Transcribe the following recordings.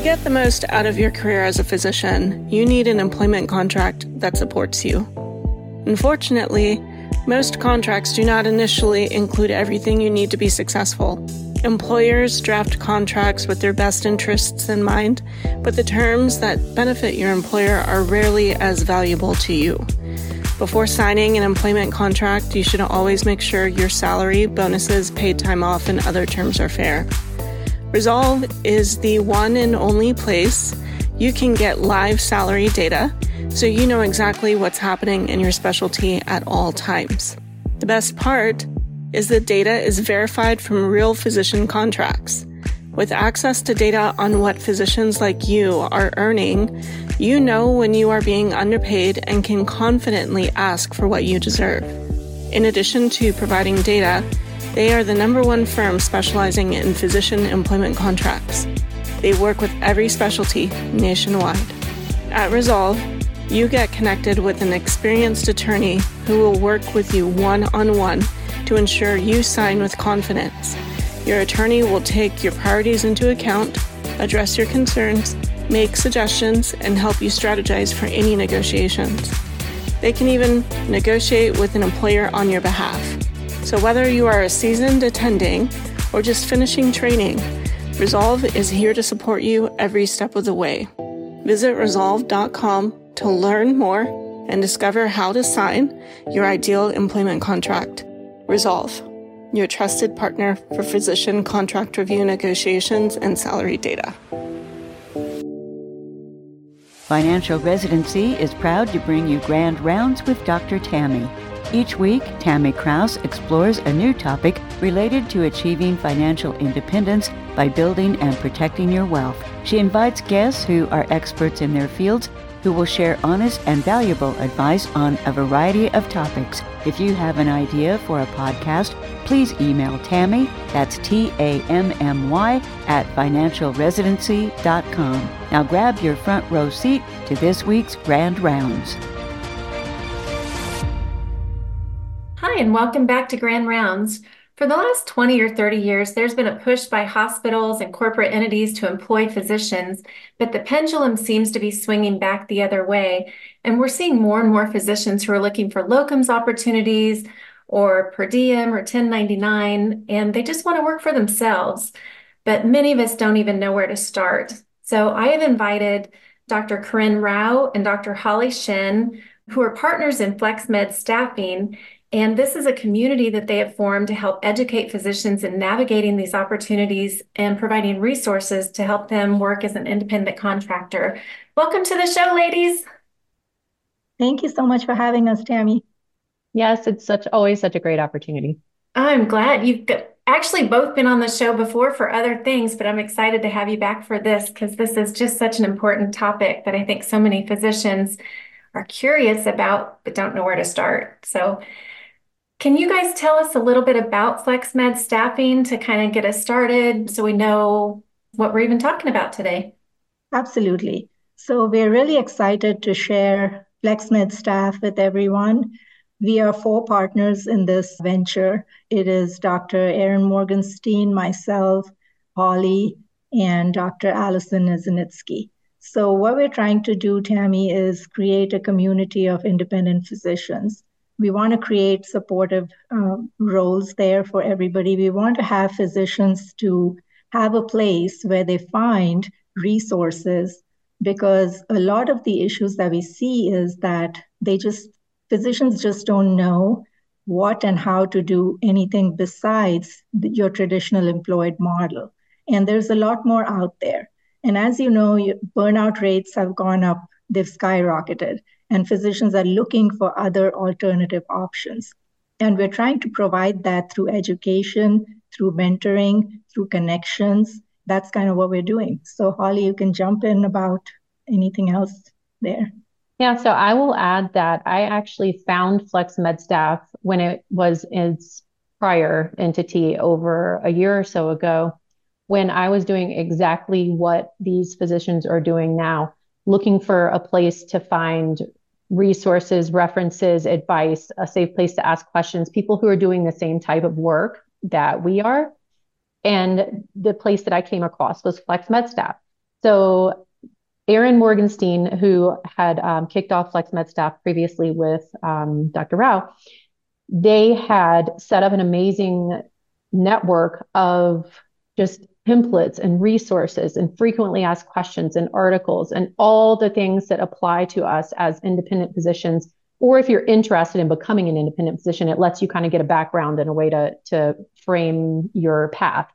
To get the most out of your career as a physician, you need an employment contract that supports you. Unfortunately, most contracts do not initially include everything you need to be successful. Employers draft contracts with their best interests in mind, but the terms that benefit your employer are rarely as valuable to you. Before signing an employment contract, you should always make sure your salary, bonuses, paid time off, and other terms are fair. Resolve is the one and only place you can get live salary data so you know exactly what's happening in your specialty at all times. The best part is that data is verified from real physician contracts. With access to data on what physicians like you are earning, you know when you are being underpaid and can confidently ask for what you deserve. In addition to providing data, they are the number one firm specializing in physician employment contracts. They work with every specialty nationwide. At Resolve, you get connected with an experienced attorney who will work with you one on one to ensure you sign with confidence. Your attorney will take your priorities into account, address your concerns, make suggestions, and help you strategize for any negotiations. They can even negotiate with an employer on your behalf. So, whether you are a seasoned attending or just finishing training, Resolve is here to support you every step of the way. Visit resolve.com to learn more and discover how to sign your ideal employment contract. Resolve, your trusted partner for physician contract review negotiations and salary data. Financial Residency is proud to bring you Grand Rounds with Dr. Tammy. Each week, Tammy Kraus explores a new topic related to achieving financial independence by building and protecting your wealth. She invites guests who are experts in their fields who will share honest and valuable advice on a variety of topics. If you have an idea for a podcast, please email Tammy, that's T A M M Y, at financialresidency.com. Now grab your front row seat to this week's Grand Rounds. And welcome back to Grand Rounds. For the last 20 or 30 years, there's been a push by hospitals and corporate entities to employ physicians, but the pendulum seems to be swinging back the other way. And we're seeing more and more physicians who are looking for locums opportunities or per diem or 1099, and they just want to work for themselves. But many of us don't even know where to start. So I have invited Dr. Corinne Rao and Dr. Holly Shen, who are partners in FlexMed Staffing, and this is a community that they have formed to help educate physicians in navigating these opportunities and providing resources to help them work as an independent contractor. Welcome to the show, ladies. Thank you so much for having us, Tammy. Yes, it's such always such a great opportunity. I'm glad you've actually both been on the show before for other things, but I'm excited to have you back for this because this is just such an important topic that I think so many physicians are curious about but don't know where to start. So can you guys tell us a little bit about FlexMed staffing to kind of get us started so we know what we're even talking about today? Absolutely. So we're really excited to share FlexMed staff with everyone. We are four partners in this venture. It is Dr. Aaron Morgenstein, myself, Holly, and Dr. Allison Izanitsky. So, what we're trying to do, Tammy, is create a community of independent physicians we want to create supportive uh, roles there for everybody. We want to have physicians to have a place where they find resources because a lot of the issues that we see is that they just physicians just don't know what and how to do anything besides your traditional employed model. And there's a lot more out there. And as you know burnout rates have gone up. They've skyrocketed and physicians are looking for other alternative options. And we're trying to provide that through education, through mentoring, through connections. That's kind of what we're doing. So, Holly, you can jump in about anything else there. Yeah, so I will add that I actually found FlexMed staff when it was its prior entity over a year or so ago when I was doing exactly what these physicians are doing now, looking for a place to find resources, references, advice, a safe place to ask questions, people who are doing the same type of work that we are. And the place that I came across was FlexMed staff. So Aaron Morgenstein, who had um, kicked off FlexMed staff previously with um, Dr. Rao, they had set up an amazing network of just templates and resources and frequently asked questions and articles and all the things that apply to us as independent physicians. Or if you're interested in becoming an independent physician it lets you kind of get a background and a way to to frame your path.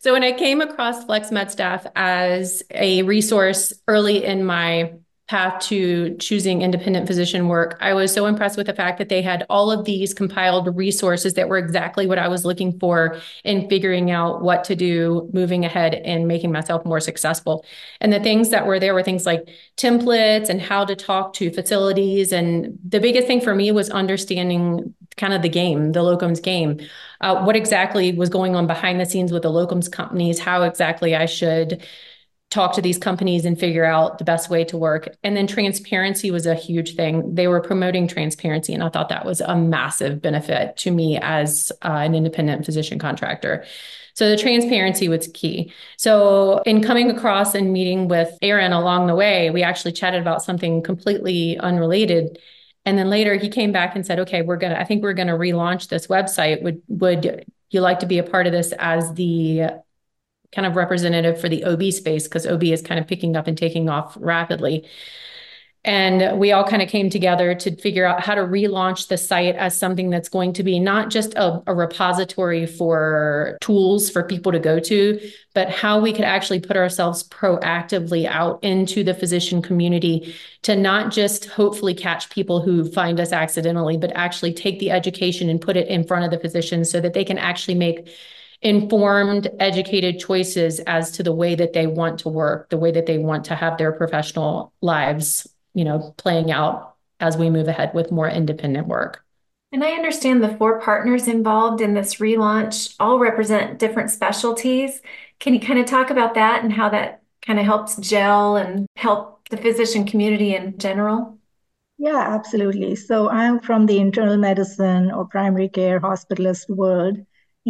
So when i came across FlexMed staff as a resource early in my path to choosing independent physician work, I was so impressed with the fact that they had all of these compiled resources that were exactly what I was looking for in figuring out what to do moving ahead and making myself more successful. And the things that were there were things like templates and how to talk to facilities. And the biggest thing for me was understanding kind of the game, the locums game. Uh, what exactly was going on behind the scenes with the locums companies, how exactly I should talk to these companies and figure out the best way to work. And then transparency was a huge thing. They were promoting transparency, and I thought that was a massive benefit to me as uh, an independent physician contractor. So the transparency was key. So in coming across and meeting with Aaron along the way, we actually chatted about something completely unrelated. And then later he came back and said, okay, we're going to, I think we're going to relaunch this website. Would, would you like to be a part of this as the kind of representative for the OB space because OB is kind of picking up and taking off rapidly. And we all kind of came together to figure out how to relaunch the site as something that's going to be not just a, a, repository for tools for people to go to, but how we could actually put ourselves proactively out into the physician community to not just hopefully catch people who find us accidentally, but actually take the education and put it in front of the physicians so that they can actually make informed, educated choices as to the way that they want to work, the way that they want to have their professional lives, you know, playing out as we move ahead with more independent work. And I understand the four partners involved in this relaunch all represent different specialties. Can you kind of talk about that and how that kind of helps gel and help the physician community in general? Yeah, absolutely. So I'm from the internal medicine or primary care hospitalist world.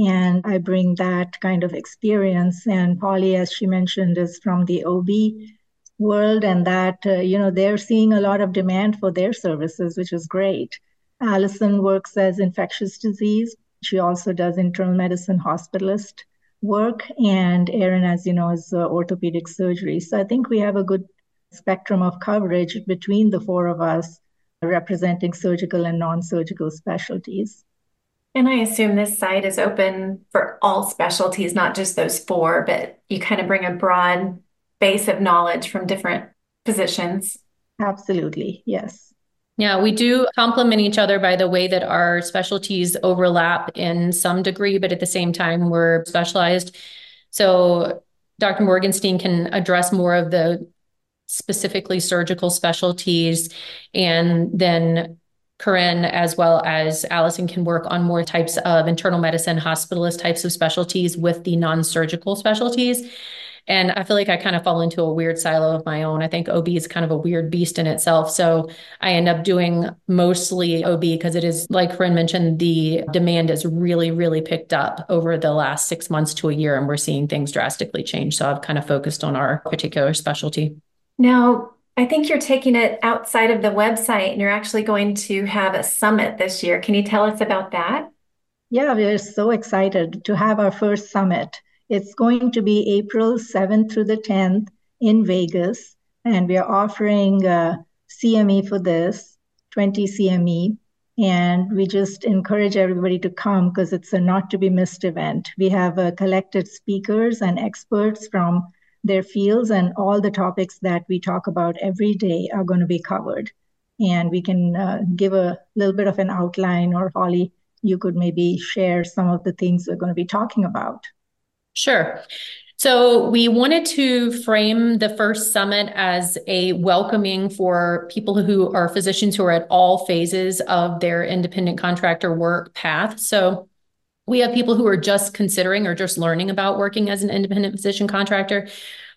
And I bring that kind of experience. And Holly, as she mentioned, is from the OB world, and that, uh, you know, they're seeing a lot of demand for their services, which is great. Allison works as infectious disease. She also does internal medicine hospitalist work. And Aaron, as you know, is uh, orthopedic surgery. So I think we have a good spectrum of coverage between the four of us representing surgical and non surgical specialties. And I assume this site is open for all specialties, not just those four, but you kind of bring a broad base of knowledge from different positions. Absolutely, yes. Yeah, we do complement each other by the way that our specialties overlap in some degree, but at the same time, we're specialized. So Dr. Morgenstein can address more of the specifically surgical specialties, and then Corinne as well as Allison can work on more types of internal medicine, hospitalist types of specialties with the non-surgical specialties. And I feel like I kind of fall into a weird silo of my own. I think OB is kind of a weird beast in itself. So I end up doing mostly OB because it is, like Corinne mentioned, the demand is really, really picked up over the last six months to a year, and we're seeing things drastically change. So I've kind of focused on our particular specialty. Now, I think you're taking it outside of the website and you're actually going to have a summit this year. Can you tell us about that? Yeah, we're so excited to have our first summit. It's going to be April 7th through the 10th in Vegas, and we are offering uh, CME for this 20 CME. And we just encourage everybody to come because it's a not to be missed event. We have uh, collected speakers and experts from their fields and all the topics that we talk about every day are going to be covered. And we can uh, give a little bit of an outline, or Holly, you could maybe share some of the things we're going to be talking about. Sure. So, we wanted to frame the first summit as a welcoming for people who are physicians who are at all phases of their independent contractor work path. So, we have people who are just considering or just learning about working as an independent physician contractor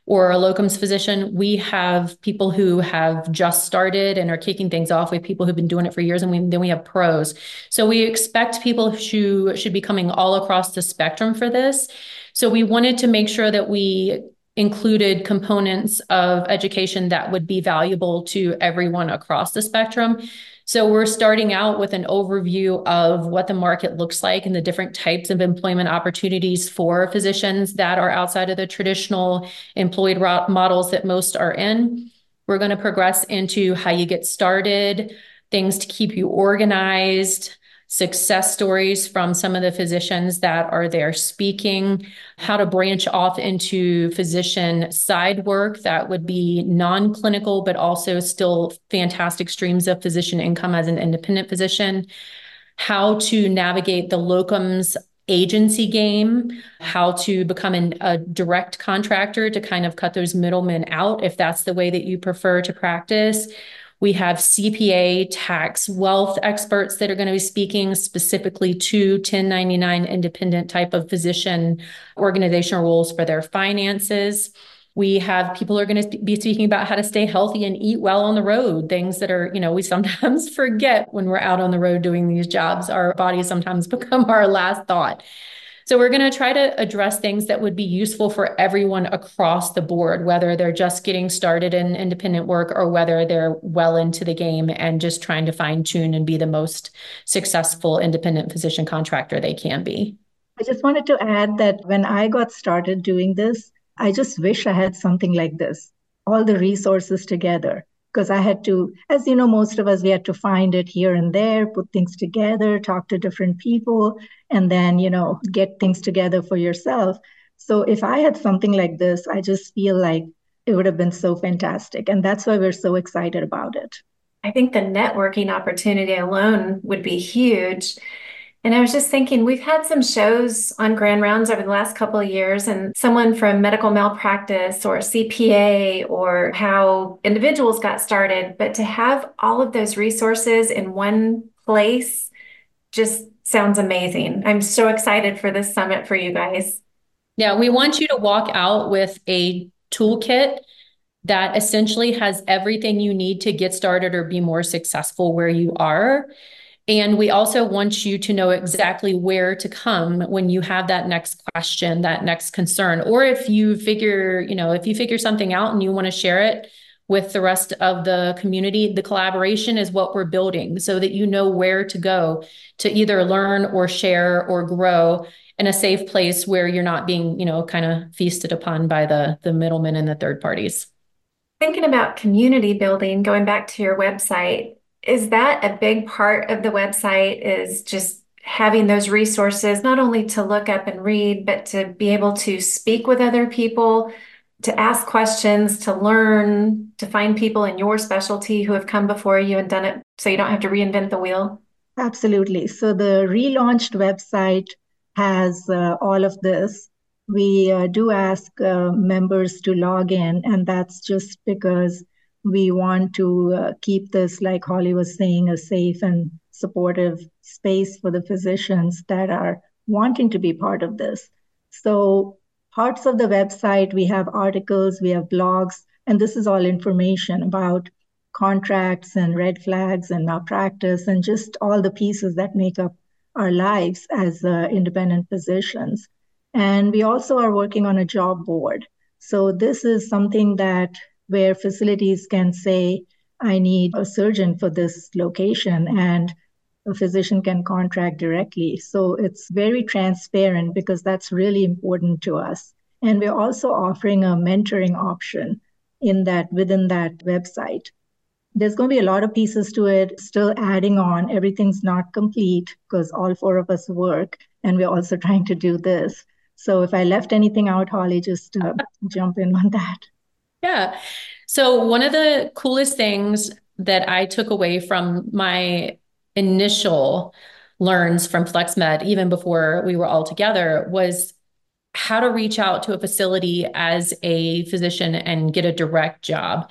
or a locums physician. We have people who have just started and are kicking things off. We have people who've been doing it for years, and we, then we have pros. So we expect people who should be coming all across the spectrum for this. So we wanted to make sure that we included components of education that would be valuable to everyone across the spectrum. So we're starting out with an overview of what the market looks like and the different types of employment opportunities for physicians that are outside of the traditional employed models that most are in. We're going to progress into how you get started, things to keep you organized, success stories from some of the physicians that are there speaking, how to branch off into physician side work that would be non clinical, but also still fantastic streams of physician income as an independent physician, how to navigate the locums agency game, how to become an, a direct contractor to kind of cut those middlemen out if that's the way that you prefer to practice we have CPA, tax, wealth experts that are going to be speaking specifically to 1099 independent type of physician organizational rules for their finances. We have people who are going to be speaking about how to stay healthy and eat well on the road, things that are, you know, we sometimes forget when we're out on the road doing these jobs. Our bodies sometimes become our last thought. So we're going to try to address things that would be useful for everyone across the board, whether they're just getting started in independent work or whether they're well into the game and just trying to fine tune and be the most successful independent physician contractor they can be. I just wanted to add that when I got started doing this, I just wish I had something like this, all the resources together because I had to, as you know, most of us, we had to find it here and there, put things together, talk to different people, and then, you know, get things together for yourself. So if I had something like this, I just feel like it would have been so fantastic. And that's why we're so excited about it. I think the networking opportunity alone would be huge. And I was just thinking, we've had some shows on Grand Rounds over the last couple of years, and someone from medical malpractice or CPA or how individuals got started. But to have all of those resources in one place just sounds amazing. I'm so excited for this summit for you guys. Yeah, we want you to walk out with a toolkit that essentially has everything you need to get started or be more successful where you are. And we also want you to know exactly where to come when you have that next question, that next concern. Or if you figure, you know, if you figure something out and you want to share it with the rest of the community, the collaboration is what we're building so that you know where to go to either learn or share or grow in a safe place where you're not being, you know, kind of feasted upon by the the middlemen and the third parties. Thinking about community building, going back to your website, is that a big part of the website is just having those resources not only to look up and read but to be able to speak with other people to ask questions to learn to find people in your specialty who have come before you and done it so you don't have to reinvent the wheel? Absolutely. So the relaunched website has uh, all of this. We uh, do ask uh, members to log in and that's just because we want to uh, keep this, like Holly was saying, a safe and supportive space for the physicians that are wanting to be part of this. So, parts of the website, we have articles, we have blogs, and this is all information about contracts and red flags and malpractice and just all the pieces that make up our lives as uh, independent physicians. And we also are working on a job board. So, this is something that where facilities can say, I need a surgeon for this location, and a physician can contract directly. So it's very transparent because that's really important to us. And we're also offering a mentoring option in that within that website. There's going to be a lot of pieces to it, still adding on. Everything's not complete because all four of us work and we're also trying to do this. So if I left anything out, Holly, just uh, jump in on that. Yeah. So, one of the coolest things that I took away from my initial learns from FlexMed, even before we were all together, was how to reach out to a facility as a physician and get a direct job.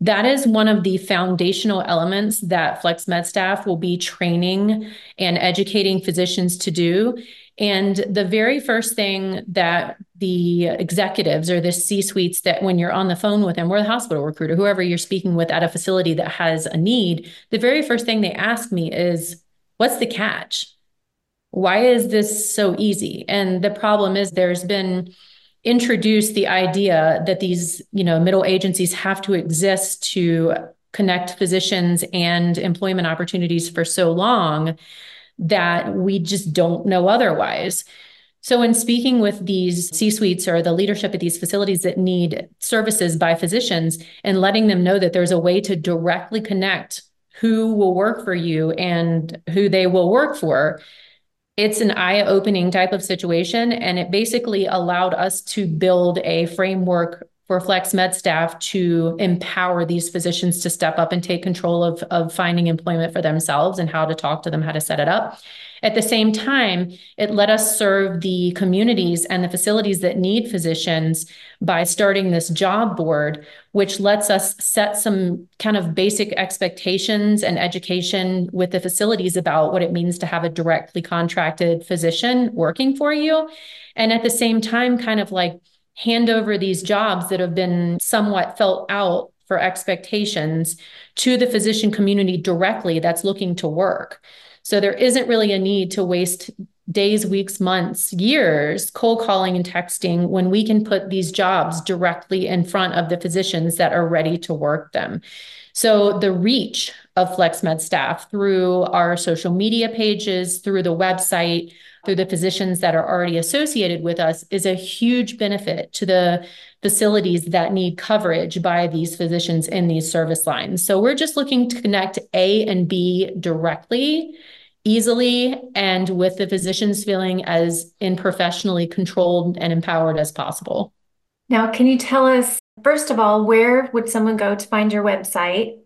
That is one of the foundational elements that FlexMed staff will be training and educating physicians to do and the very first thing that the executives or the C suites that when you're on the phone with them or the hospital recruiter, whoever you're speaking with at a facility that has a need, the very first thing they ask me is, What's the catch? Why is this so easy? And the problem is there's been introduced the idea that these, you know, middle agencies have to exist to connect physicians and employment opportunities for so long that we just don't know otherwise. So, in speaking with these C suites or the leadership at these facilities that need services by physicians and letting them know that there's a way to directly connect who will work for you and who they will work for, it's an eye opening type of situation. And it basically allowed us to build a framework for flex med staff to empower these physicians to step up and take control of, of finding employment for themselves and how to talk to them, how to set it up. At the same time, it let us serve the communities and the facilities that need physicians by starting this job board, which lets us set some kind of basic expectations and education with the facilities about what it means to have a directly contracted physician working for you. And at the same time, kind of like hand over these jobs that have been somewhat felt out for expectations to the physician community directly that's looking to work. So there isn't really a need to waste days, weeks, months, years cold calling and texting when we can put these jobs directly in front of the physicians that are ready to work them. So the reach of FlexMed staff through our social media pages, through the website, through the physicians that are already associated with us is a huge benefit to the facilities that need coverage by these physicians in these service lines. So we're just looking to connect A and B directly, easily, and with the physicians feeling as in professionally controlled and empowered as possible. Now, can you tell us, first of all, where would someone go to find your website?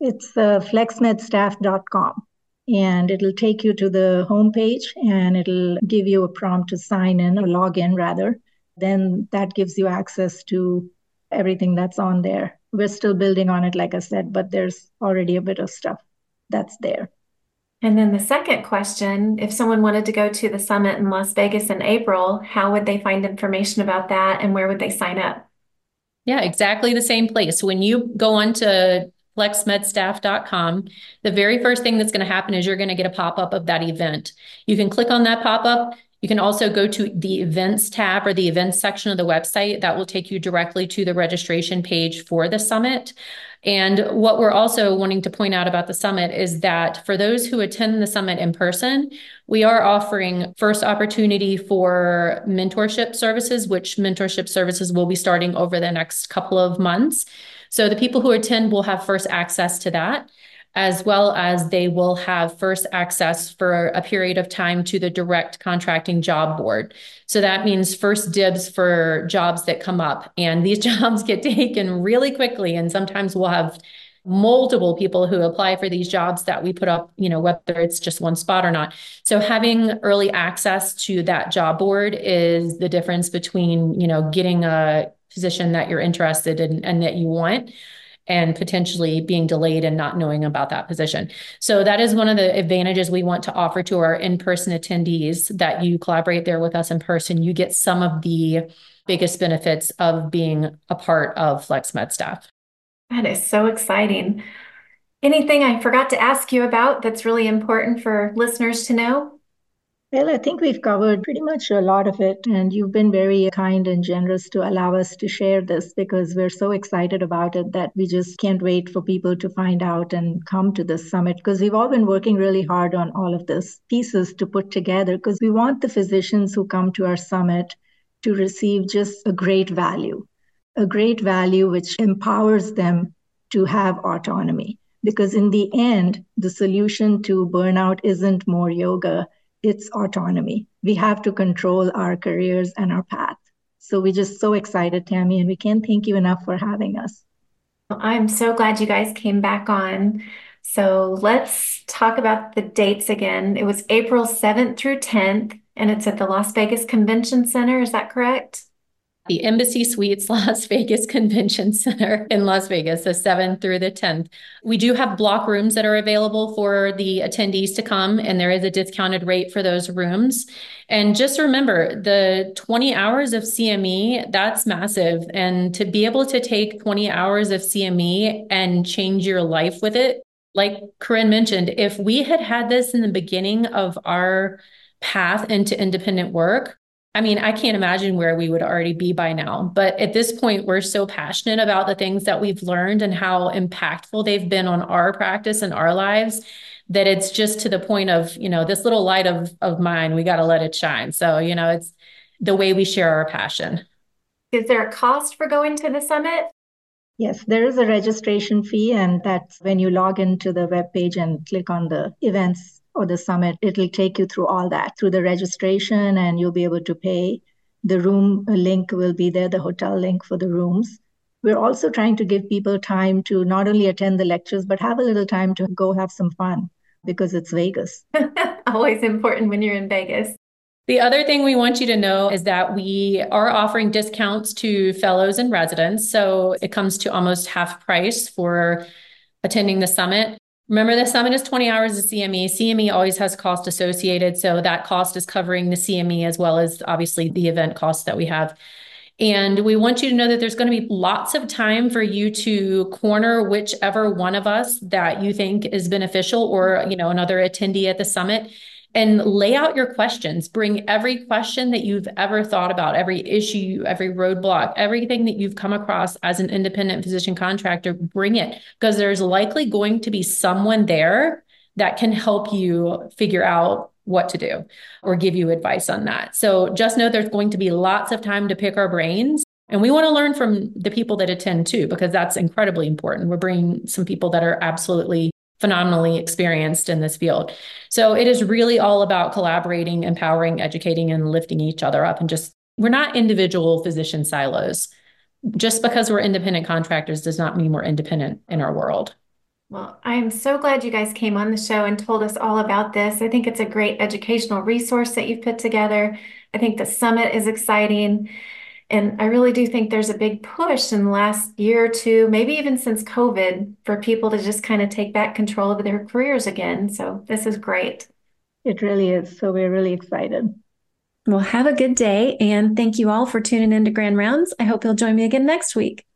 It's uh, flexmedstaff.com and it'll take you to the homepage and it'll give you a prompt to sign in or log in rather. Then that gives you access to everything that's on there. We're still building on it, like I said, but there's already a bit of stuff that's there. And then the second question if someone wanted to go to the summit in Las Vegas in April, how would they find information about that and where would they sign up? Yeah, exactly the same place. When you go on to flexmedstaff.com. The very first thing that's going to happen is you're going to get a pop up of that event. You can click on that pop up. You can also go to the events tab or the events section of the website. That will take you directly to the registration page for the summit. And what we're also wanting to point out about the summit is that for those who attend the summit in person, we are offering first opportunity for mentorship services, which mentorship services will be starting over the next couple of months. So the people who attend will have first access to that, as well as they will have first access for a period of time to the direct contracting job board. So that means first dibs for jobs that come up. And these jobs get taken really quickly. And sometimes we'll have multiple people who apply for these jobs that we put up, you know, whether it's just one spot or not. So having early access to that job board is the difference between, you know, getting a position that you're interested in and that you want and potentially being delayed and not knowing about that position. So that is one of the advantages we want to offer to our in-person attendees that you collaborate there with us in person. You get some of the biggest benefits of being a part of FlexMed staff. That is so exciting. Anything I forgot to ask you about that's really important for listeners to know? Well, I think we've covered pretty much a lot of it, and you've been very kind and generous to allow us to share this because we're so excited about it that we just can't wait for people to find out and come to this summit because we've all been working really hard on all of this pieces to put together because we want the physicians who come to our summit to receive just a great value, a great value which empowers them to have autonomy. Because in the end, the solution to burnout isn't more yoga it's autonomy. We have to control our careers and our path. So we're just so excited, Tammy, and we can't thank you enough for having us. I'm so glad you guys came back on. So let's talk about the dates again. It was April 7th through 10th, and it's at the Las Vegas Convention Center. Is that correct? The Embassy Suites Las Vegas Convention Center in Las Vegas, the 7th through the 10th. We do have block rooms that are available for the attendees to come, and there is a discounted rate for those rooms. And just remember the 20 hours of CME, that's massive. And to be able to take 20 hours of CME and change your life with it, like Corinne mentioned, if we had had this in the beginning of our path into independent work, I mean, I can't imagine where we would already be by now. But at this point, we're so passionate about the things that we've learned and how impactful they've been on our practice and our lives that it's just to the point of, you know, this little light of of mine, we got to let it shine. So, you know, it's the way we share our passion. Is there a cost for going to the summit? Yes, there is a registration fee, and that's when you log into the web page and click on the events or the summit, it'll take you through all that through the registration, and you'll be able to pay. The room link will be there, the hotel link for the rooms. We're also trying to give people time to not only attend the lectures, but have a little time to go have some fun because it's Vegas. Always important when you're in Vegas. The other thing we want you to know is that we are offering discounts to fellows and residents. So it comes to almost half price for attending the summit. Remember, the summit is 20 hours of CME. CME always has cost associated. So that cost is covering the CME as well as obviously the event costs that we have. And we want you to know that there's going to be lots of time for you to corner whichever one of us that you think is beneficial or, you know, another attendee at the summit and lay out your questions. Bring every question that you've ever thought about, every issue, every roadblock, everything that you've come across as an independent physician contractor, bring it because there's likely going to be someone there that can help you figure out what to do or give you advice on that. So just know there's going to be lots of time to pick our brains. And we want to learn from the people that attend too, because that's incredibly important. We're bringing some people that are absolutely phenomenally experienced in this field. So it is really all about collaborating, empowering, educating, and lifting each other up. And just, we're not individual physician silos. Just because we're independent contractors does not mean we're independent in our world. Well, I'm so glad you guys came on the show and told us all about this. I think it's a great educational resource that you've put together. I think the summit is exciting. And I really do think there's a big push in the last year or two, maybe even since COVID, for people to just kind of take back control of their careers again. So this is great. It really is. So we're really excited. Well, have a good day. And thank you all for tuning in to Grand Rounds. I hope you'll join me again next week.